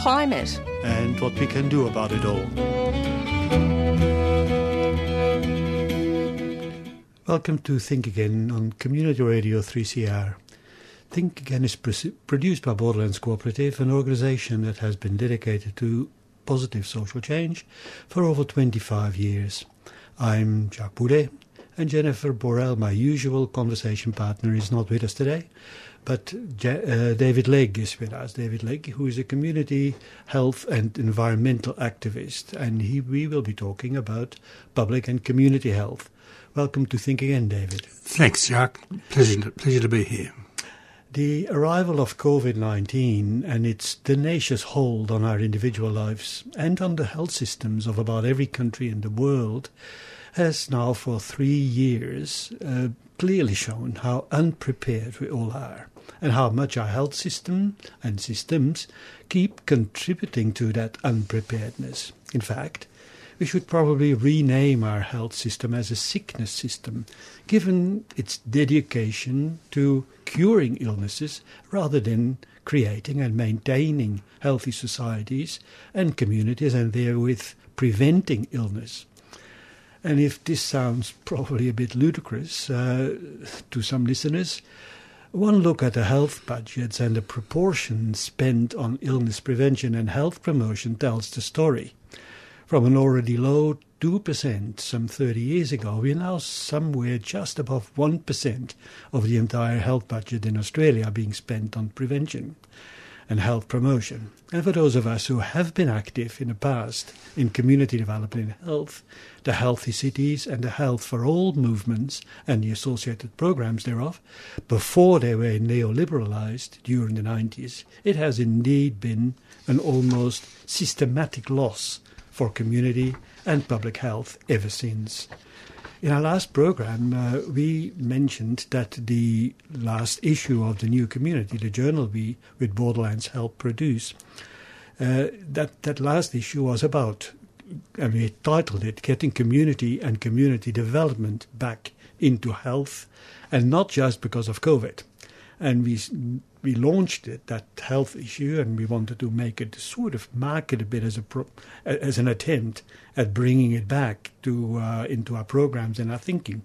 climate. and what we can do about it all. Welcome to Think Again on Community Radio 3CR. Think Again is produced by Borderlands Cooperative, an organisation that has been dedicated to positive social change for over 25 years. I'm Jacques Boulet, and Jennifer Borrell, my usual conversation partner, is not with us today. But uh, David Legge is with us. David Legge, who is a community health and environmental activist, and he, we will be talking about public and community health. Welcome to Think Again, David. Thanks, Jacques. Pleasure to, pleasure to be here. The arrival of COVID 19 and its tenacious hold on our individual lives and on the health systems of about every country in the world has now for three years uh, clearly shown how unprepared we all are and how much our health system and systems keep contributing to that unpreparedness. In fact, we should probably rename our health system as a sickness system, given its dedication to curing illnesses rather than creating and maintaining healthy societies and communities and therewith preventing illness. And if this sounds probably a bit ludicrous uh, to some listeners, one look at the health budgets and the proportion spent on illness prevention and health promotion tells the story. From an already low 2% some 30 years ago, we're now somewhere just above 1% of the entire health budget in Australia being spent on prevention and health promotion. And for those of us who have been active in the past in community development and health, the Healthy Cities and the Health for All movements and the associated programs thereof, before they were neoliberalized during the 90s, it has indeed been an almost systematic loss for community and public health ever since. In our last program, uh, we mentioned that the last issue of the new community, the journal we with Borderlands helped produce, uh, that that last issue was about, and we titled it "Getting Community and Community Development Back into Health," and not just because of COVID. And we we launched it that health issue, and we wanted to make it sort of market a bit as a pro, as an attempt at bringing it back to uh, into our programs and our thinking.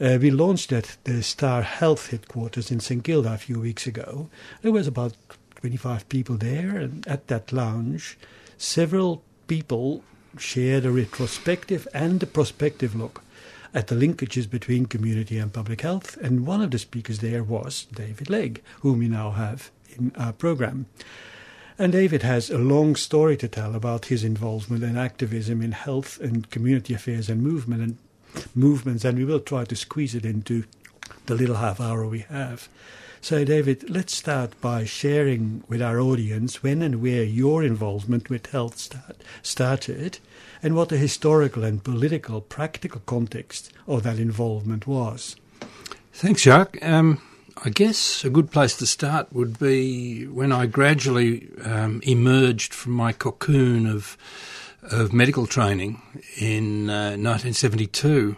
Uh, we launched at the Star Health headquarters in St Kilda a few weeks ago. There was about 25 people there, and at that lounge, several people shared a retrospective and a prospective look at the linkages between community and public health. And one of the speakers there was David Legge, whom we now have in our program. And David has a long story to tell about his involvement and activism in health and community affairs and movement and movements, and we will try to squeeze it into the little half hour we have. So, David, let's start by sharing with our audience when and where your involvement with health start, started and what the historical and political practical context of that involvement was. Thanks, Jacques. Um, I guess a good place to start would be when I gradually um, emerged from my cocoon of of medical training in uh, 1972.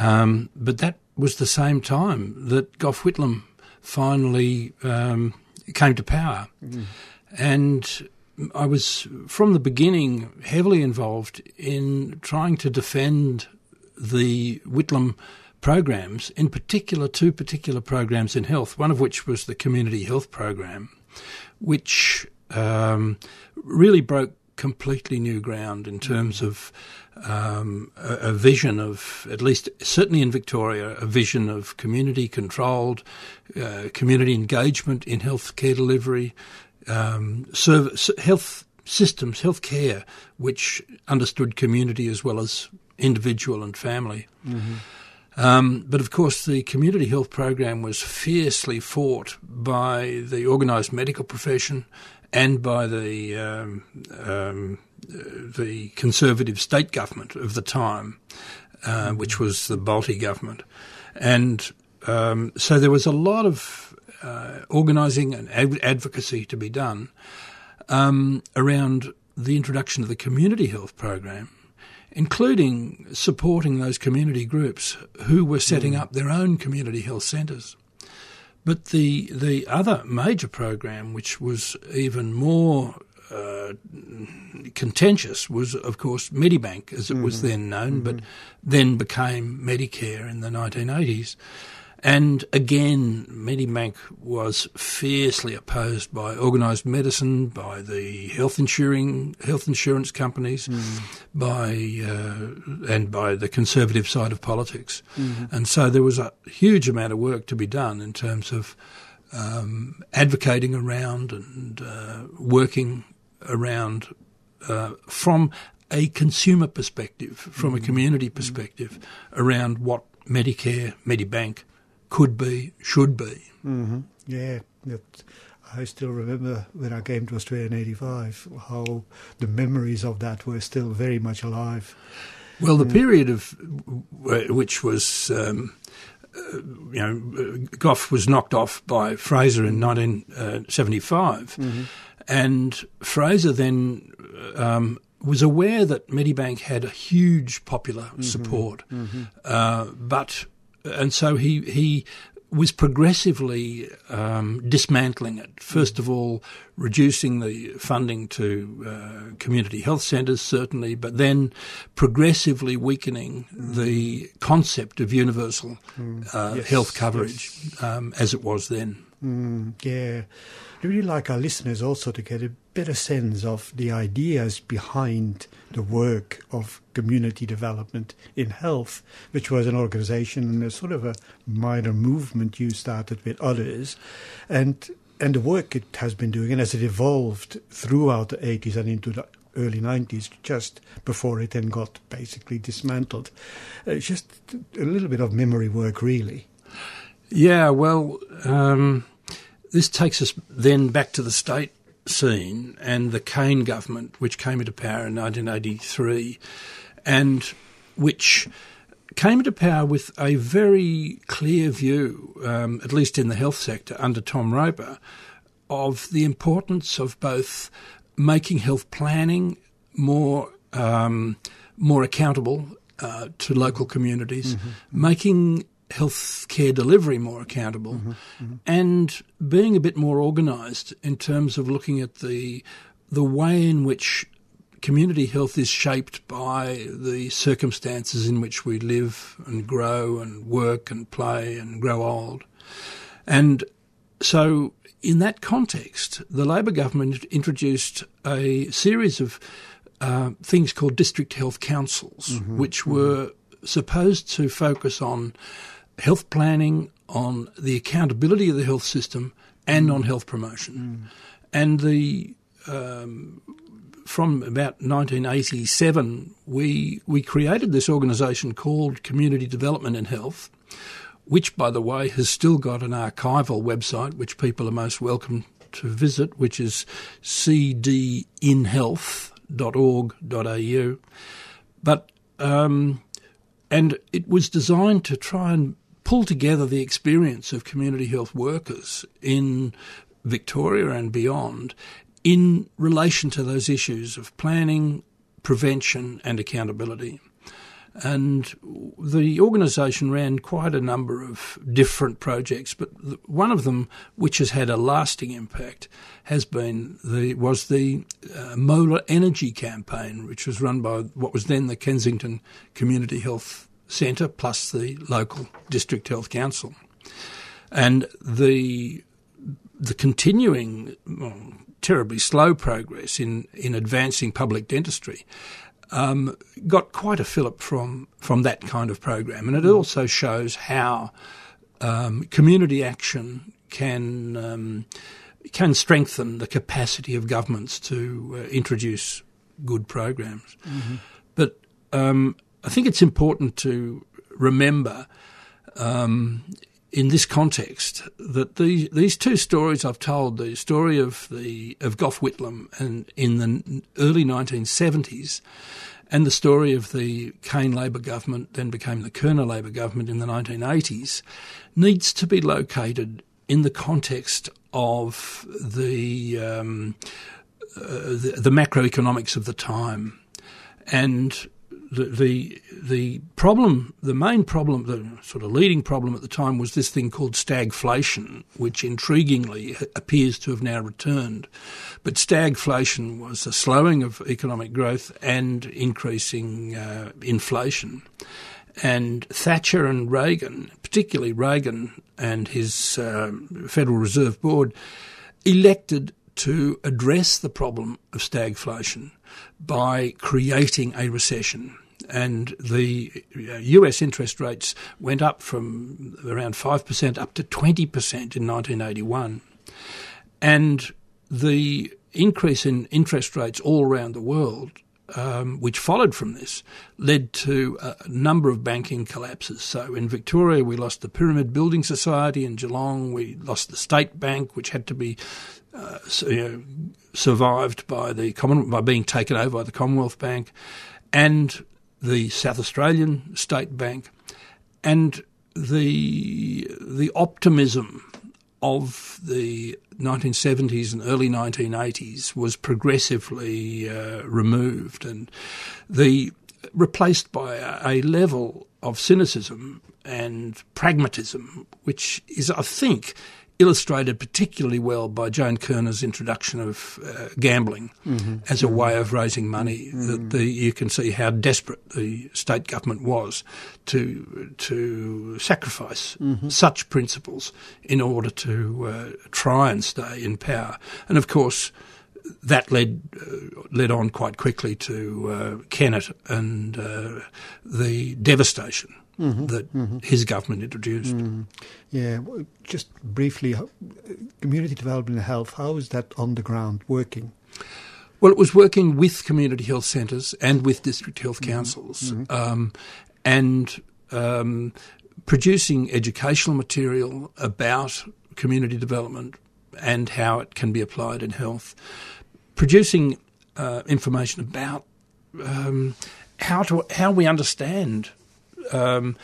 Um, but that was the same time that Gough Whitlam finally um, came to power. Mm. And I was, from the beginning, heavily involved in trying to defend the Whitlam programs, in particular, two particular programs in health, one of which was the Community Health Program, which um, really broke completely new ground in terms of um, a, a, vision of, at least certainly in Victoria, a vision of community controlled, uh, community engagement in healthcare delivery, um, service, health systems, healthcare, which understood community as well as individual and family. Mm-hmm. Um, but of course, the community health program was fiercely fought by the organised medical profession and by the um, um, the conservative state government of the time, uh, which was the Bolte government, and um, so there was a lot of uh, organising and ad- advocacy to be done um, around the introduction of the community health program, including supporting those community groups who were setting mm. up their own community health centres. But the the other major program, which was even more uh, contentious, was of course Medibank, as it mm-hmm. was then known, mm-hmm. but then became Medicare in the 1980s. And again, Medibank was fiercely opposed by organised medicine, by the health insuring health insurance companies, mm. by uh, and by the conservative side of politics. Mm-hmm. And so there was a huge amount of work to be done in terms of um, advocating around and uh, working around uh, from a consumer perspective, from mm-hmm. a community perspective, around what Medicare, Medibank could be, should be. Mm-hmm. Yeah, I still remember when I came to Australia in '85 how the memories of that were still very much alive. Well, the yeah. period of which was. Um, uh, you know, Gough was knocked off by Fraser in 1975, mm-hmm. and Fraser then um, was aware that Medibank had a huge popular mm-hmm. support, mm-hmm. Uh, but and so he he was progressively um, dismantling it. First of all, reducing the funding to uh, community health centres, certainly, but then progressively weakening mm. the concept of universal mm. uh, yes, health coverage yes. um, as it was then. Mm, yeah. I'd really like our listeners also to get a better sense of the ideas behind the work of community development in health, which was an organization and a sort of a minor movement you started with others. And and the work it has been doing, and as it evolved throughout the 80s and into the early 90s, just before it then got basically dismantled. Uh, just a little bit of memory work, really. Yeah, well, um, this takes us then back to the state scene and the Cain government, which came into power in 1983, and which came into power with a very clear view, um, at least in the health sector under Tom Roper, of the importance of both making health planning more um, more accountable uh, to local communities, mm-hmm. making healthcare delivery more accountable, mm-hmm, mm-hmm. and being a bit more organised in terms of looking at the the way in which community health is shaped by the circumstances in which we live and grow and work and play and grow old. And so, in that context, the Labor government introduced a series of uh, things called district health councils, mm-hmm, which mm-hmm. were supposed to focus on health planning, on the accountability of the health system, and mm. on health promotion. Mm. And the um, from about 1987, we we created this organisation called Community Development and Health, which, by the way, has still got an archival website which people are most welcome to visit, which is cdinhealth.org.au. But um, and it was designed to try and pull together the experience of community health workers in Victoria and beyond in relation to those issues of planning, prevention, and accountability. And the organisation ran quite a number of different projects, but one of them, which has had a lasting impact, has been the was the uh, Mola Energy campaign, which was run by what was then the Kensington Community Health Centre plus the local district health council, and the the continuing well, terribly slow progress in in advancing public dentistry. Um, got quite a fillip from from that kind of program, and it mm. also shows how um, community action can um, can strengthen the capacity of governments to uh, introduce good programs. Mm-hmm. But um, I think it's important to remember um, in this context that the, these two stories I've told, the story of the of Gough Whitlam and in the early 1970s, and the story of the Cain Labor government, then became the Kirner Labor government in the 1980s, needs to be located in the context of the um, uh, the, the macroeconomics of the time, and the, the the problem, the main problem, the sort of leading problem at the time was this thing called stagflation, which intriguingly appears to have now returned. But stagflation was a slowing of economic growth and increasing uh, inflation. And Thatcher and Reagan, particularly Reagan and his uh, Federal Reserve Board, elected to address the problem of stagflation by creating a recession and the US uh, interest rates went up from around 5% up to 20% in 1981. And the increase in interest rates all around the world, um, which followed from this, led to a number of banking collapses. So in Victoria, we lost the Pyramid Building Society. In Geelong, we lost the State Bank, which had to be uh, you know, survived by the Common by being taken over by the Commonwealth Bank, and the South Australian State Bank, and the the optimism of the 1970s and early 1980s was progressively uh, removed and the replaced by a, a level of cynicism and pragmatism, which is, I think, illustrated particularly well by Joan Kirner's introduction of uh, gambling mm-hmm. as a way of raising money. Mm-hmm. That the, you can see how desperate the state government was to to sacrifice mm-hmm. such principles in order to uh, try and stay in power. And of course, that led uh, led on quite quickly to uh, Kennett and uh, the devastation mm-hmm. that mm-hmm. his government introduced. Mm. Yeah, just briefly, community development and health, how is that on the ground working? Well, it was working with community health centres and with district health mm-hmm. councils mm-hmm. um, and um, producing educational material about community development and how it can be applied in health, producing uh, information about um, how to how we understand um,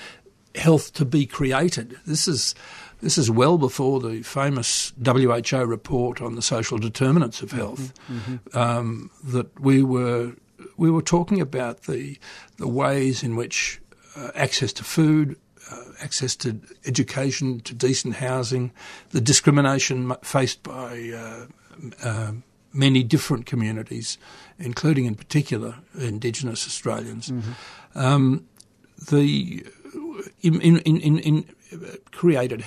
health to be created. This is this is well before the famous WHO report on the social determinants of health. Mm-hmm. mm-hmm. Um, that we were we were talking about the the ways in which uh, access to food, uh, access to education, to decent housing, the discrimination faced by uh, uh, many different communities, including in particular Indigenous Australians. Mm-hmm. Um, the in, in, in, in created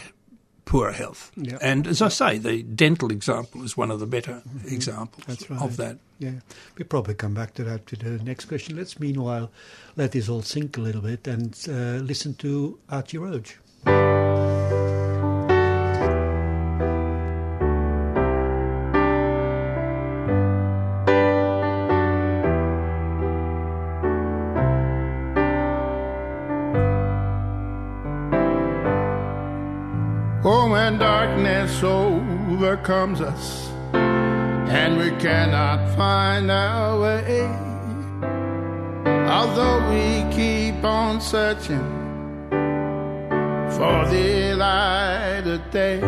poor health. Yeah. And as I say, the dental example is one of the better mm-hmm. examples right. of that. Yeah, we probably come back to that to the next question. Let's meanwhile let this all sink a little bit and uh, listen to Archie Roach. Overcomes us and we cannot find our way. Although we keep on searching for the light of day,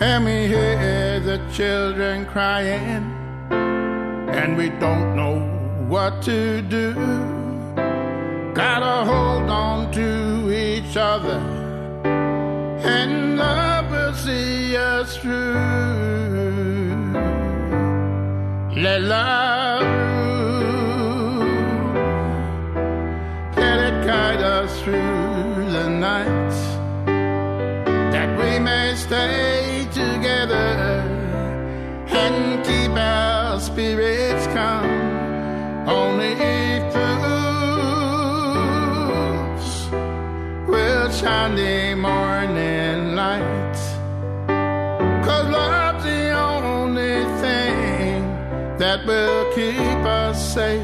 and we hear the children crying, and we don't know what to do. Gotta hold on to each other see us through. Let love rule. Let it guide us through the night that we may stay together and keep our spirits calm. Only fools will shine the morning that will keep us safe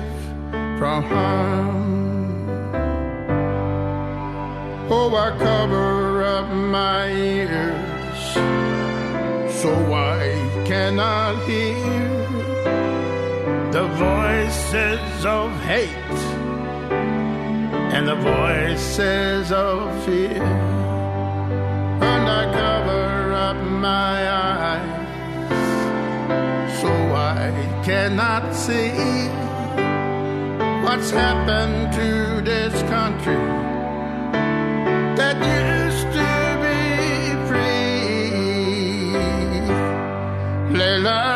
from harm. Oh, I cover up my ears so I cannot hear the voices of hate and the voices of fear. And I cover up my eyes I cannot see what's happened to this country that used to be free. Let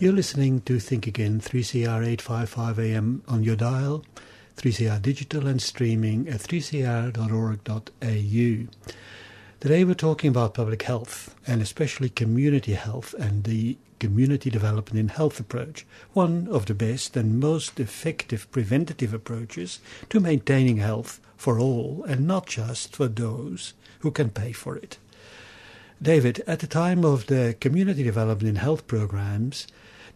You're listening to Think Again, 3CR 855 AM on your dial, 3CR digital and streaming at 3cr.org.au. Today we're talking about public health and especially community health and the community development in health approach, one of the best and most effective preventative approaches to maintaining health for all and not just for those who can pay for it. David, at the time of the community development in health programs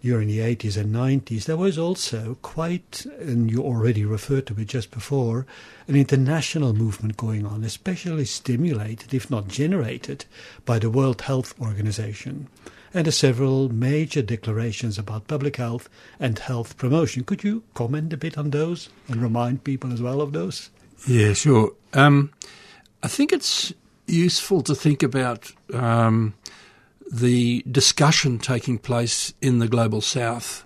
during the 80s and 90s, there was also quite, and you already referred to it just before, an international movement going on, especially stimulated, if not generated, by the World Health Organization and the several major declarations about public health and health promotion. Could you comment a bit on those and remind people as well of those? Yeah, sure. Um, I think it's useful to think about um, the discussion taking place in the global south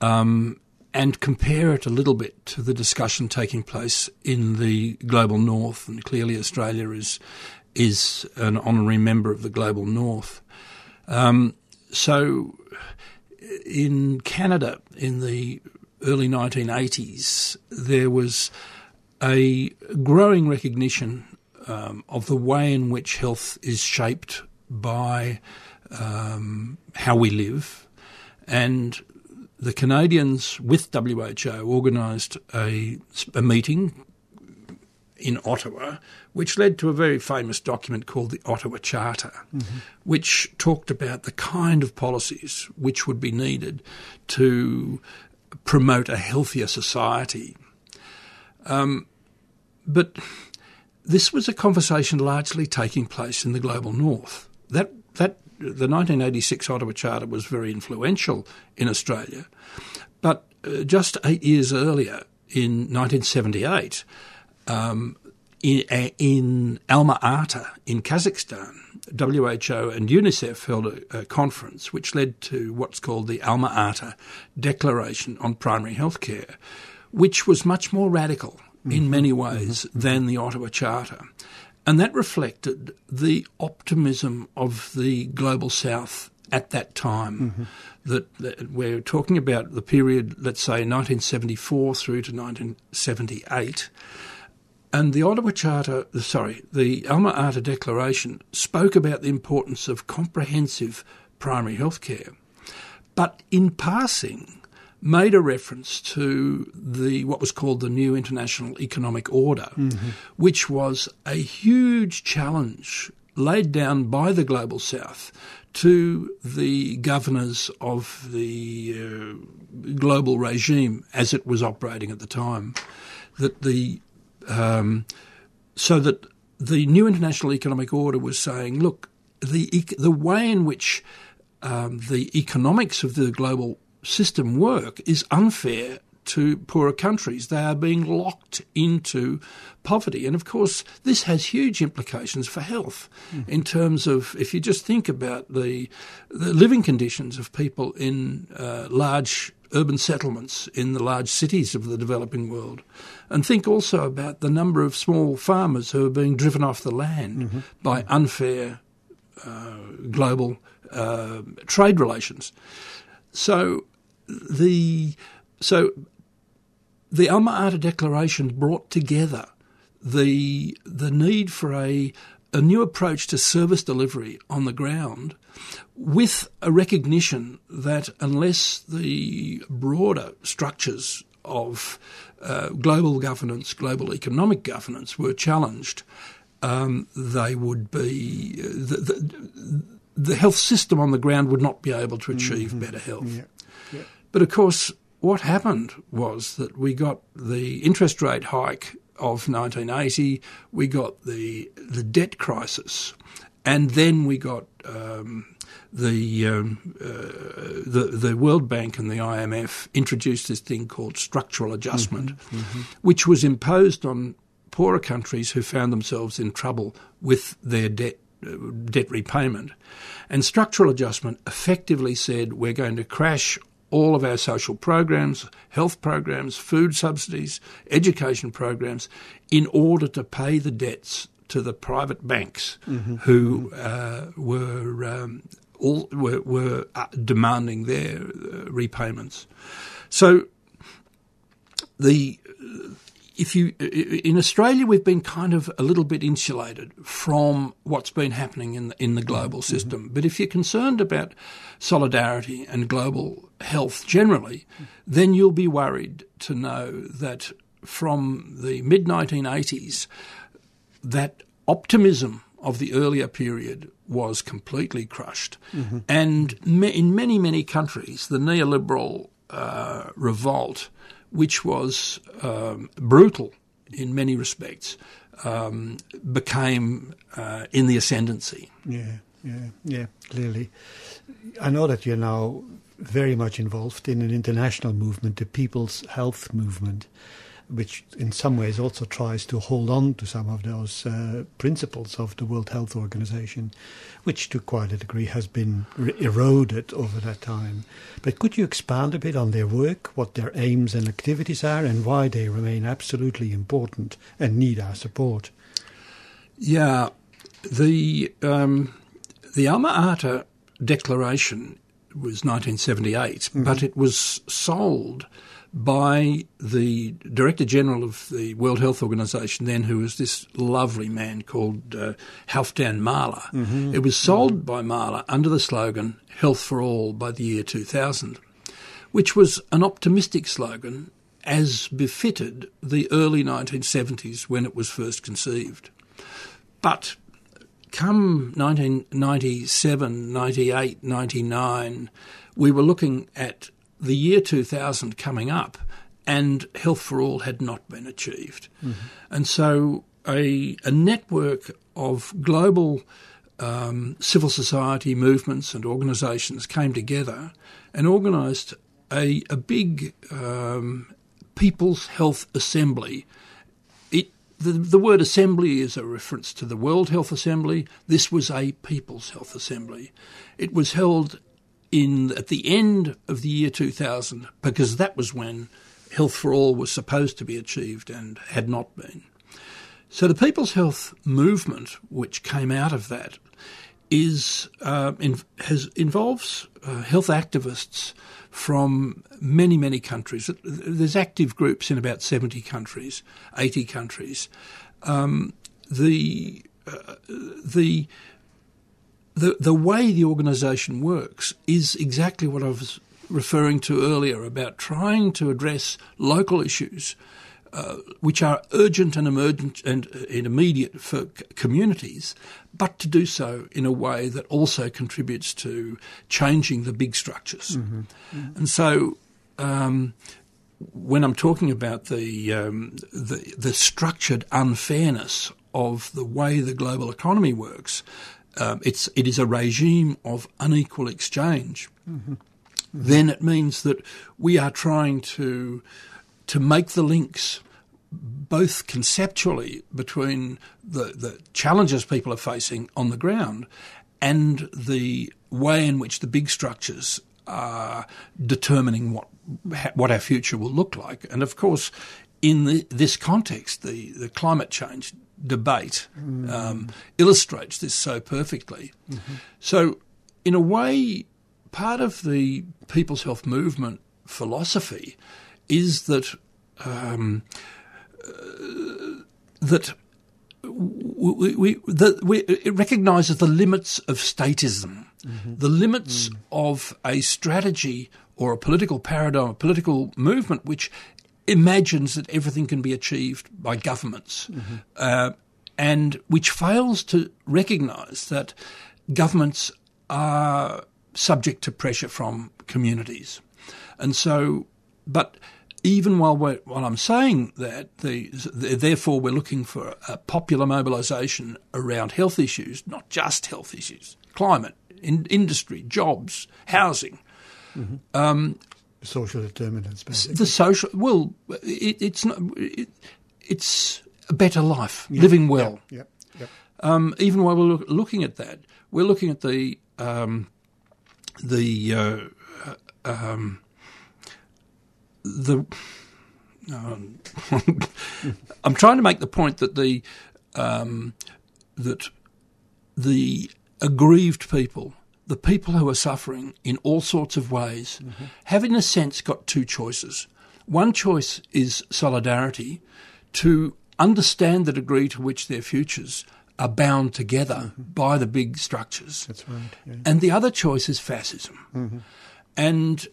um, and compare it a little bit to the discussion taking place in the global north. And clearly, Australia is is an honorary member of the global north. Um, so, in Canada in the early 1980s, there was a growing recognition um, of the way in which health is shaped by um, how we live. And the Canadians with WHO organised a, a meeting in Ottawa, which led to a very famous document called the Ottawa Charter, mm-hmm. which talked about the kind of policies which would be needed to promote a healthier society. Um, but this was a conversation largely taking place in the global north. That that the 1986 Ottawa Charter was very influential in Australia, but uh, just eight years earlier, in 1978, um, in, uh, in Alma Ata in Kazakhstan, WHO and UNICEF held a, a, conference which led to what's called the Alma Ata Declaration on Primary Health Care, which was much more radical in many ways than the Ottawa Charter. And that reflected the optimism of the global south at that time. Mm-hmm. That, that, we're talking about the period, let's say 1974 through to 1978. And the Ottawa Charter, sorry, the Alma Ata Declaration spoke about the importance of comprehensive primary health care. But in passing, made a reference to the what was called the new international economic order, mm-hmm. which was a huge challenge laid down by the global south to the governors of the uh, global regime as it was operating at the time. That the um, so that the new international economic order was saying, look, the the way in which um, the economics of the global system work is unfair to poorer countries. They are being locked into poverty. And of course, this has huge implications for health mm. in terms of if you just think about the, the living conditions of people in uh, large urban settlements in the large cities of the developing world. And think also about the number of small farmers who are being driven off the land mm-hmm. by unfair uh, global uh, trade relations. So the so the Alma Ata Declaration brought together the the need for a a new approach to service delivery on the ground with a recognition that unless the broader structures of uh, global governance, global economic governance were challenged, um, they would be the, the, the, health system on the ground would not be able to achieve mm-hmm. better health. Yeah. But of course, what happened was that we got the interest rate hike of 1980, we got the the debt crisis, and then we got um, the, um, uh, the the World Bank and the IMF introduced this thing called structural adjustment, mm-hmm, mm-hmm. which was imposed on poorer countries who found themselves in trouble with their debt uh, debt repayment. And structural adjustment effectively said we're going to crash all of our social programs, health programs, food subsidies, education programs, in order to pay the debts to the private banks mm-hmm. who uh, were, um, all, were, were uh, demanding their uh, repayments. So the if you in Australia we've been kind of a little bit insulated from what's been happening in the, in the global mm-hmm. system. Mm-hmm. But if you're concerned about solidarity and global health generally, then you'll be worried to know that from the mid 1980s, that optimism of the earlier period was completely crushed, mm-hmm. and in many many countries, the neoliberal uh, revolt which was um, brutal in many respects, um, became uh, in the ascendancy. Yeah, yeah, yeah, clearly. I know that you're now very much involved in an international movement, the People's Health Movement which in some ways also tries to hold on to some of those uh, principles of the World Health Organization, which to quite a degree has been re- eroded over that time. But could you expand a bit on their work, what their aims and activities are, and why they remain absolutely important and need our support? Yeah, the um, the Alma Ata Declaration was 1978, mm-hmm. but it was sold by the Director General of the World Health Organization then, who was this lovely man called uh, Halfdan Mahler. Mm-hmm. It was sold mm-hmm. by Mahler under the slogan Health for All by the year 2000, which was an optimistic slogan as befitted the early 1970s when it was first conceived. But come 1997, 98, 99, we were looking at the year 2000 coming up, and Health for All had not been achieved. Mm-hmm. And so a, a network of global um, civil society movements and organisations came together and organised a, a big um, People's Health Assembly. The, the word assembly is a reference to the World Health Assembly. This was a People's Health Assembly. It was held in at the end of the year 2000 because that was when health for all was supposed to be achieved and had not been. So the People's Health movement, which came out of that, is uh, in, has involves uh, health activists from many many countries. There's active groups in about 70 countries, 80 countries. Um, the uh, the the the way the organisation works is exactly what I was referring to earlier about trying to address local issues. Uh, which are urgent and emergent and, uh, and immediate for c- communities, but to do so in a way that also contributes to changing the big structures. Mm-hmm. Mm-hmm. And so, um, when I'm talking about the, um, the the structured unfairness of the way the global economy works, um, it's it is a regime of unequal exchange, mm-hmm. Mm-hmm. then it means that we are trying to to make the links both conceptually between the, the challenges people are facing on the ground and the way in which the big structures are determining what what our future will look like. And of course, in the, this context, the, the climate change debate mm. um, illustrates this so perfectly. Mm-hmm. So, in a way, part of the people's health movement philosophy is that um, uh, that we, we, that we, it recognises the limits of statism, mm-hmm. the limits mm. of a strategy or a political paradigm, a political movement which imagines that everything can be achieved by governments, mm-hmm. uh, and which fails to recognise that governments are subject to pressure from communities. And so, but even while while I'm saying that, the, the, therefore we're looking for a popular mobilisation around health issues, not just health issues, climate, in, industry, jobs, housing. Mm-hmm. Um, social determinants, basically. The social, well, it, it's not, it, it's a better life, yeah. living well. Yeah. Yeah. Um, even while we're look, looking at that, we're looking at the um, the uh, um, the um, I'm trying to make the point that the um, that the aggrieved people, the people who are suffering in all sorts of ways, mm-hmm. have in a sense got two choices. One choice is solidarity to understand the degree to which their futures are bound together mm-hmm. by the big structures. That's right. Yeah. And the other choice is fascism. Mm-hmm. And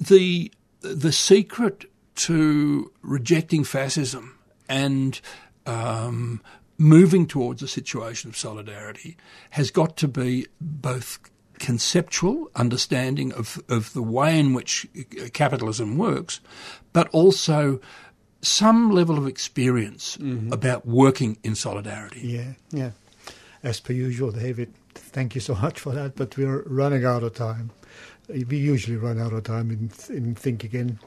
the the secret to rejecting fascism and um, moving towards a situation of solidarity has got to be both conceptual understanding of, of the way in which capitalism works, but also some level of experience mm-hmm. about working in solidarity. Yeah, yeah. As per usual, David, thank you so much for that, but we're running out of time. We usually run out of time in, in.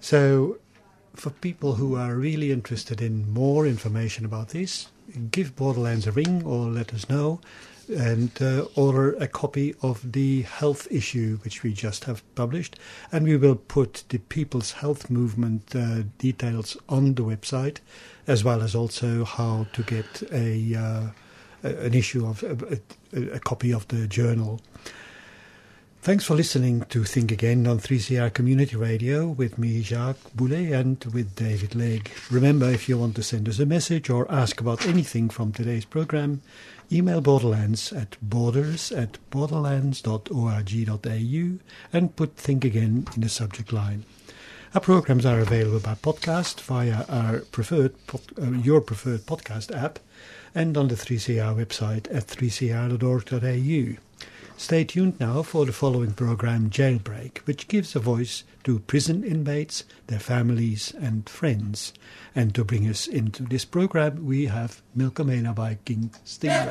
So, for people who are really interested in more information about this, give Borderlands a ring or let us know and uh, order a copy of the health issue which we just have published and we will put the people's health movement uh, details on the website as well as also how to get a uh, an issue of a, a, a, copy of the journal Thanks for listening to Think Again on 3CR Community Radio with me, Jacques Boulet, and with David Legge. Remember, if you want to send us a message or ask about anything from today's program, email Borderlands at borders at borderlands.org.au and put Think Again in the subject line. Our programs are available by podcast via our preferred uh, your preferred podcast app and on the 3CR website at 3cr.org.au. Stay tuned now for the following program, Jailbreak, which gives a voice to prison inmates, their families, and friends. And to bring us into this program, we have Milkumana by King Stingray.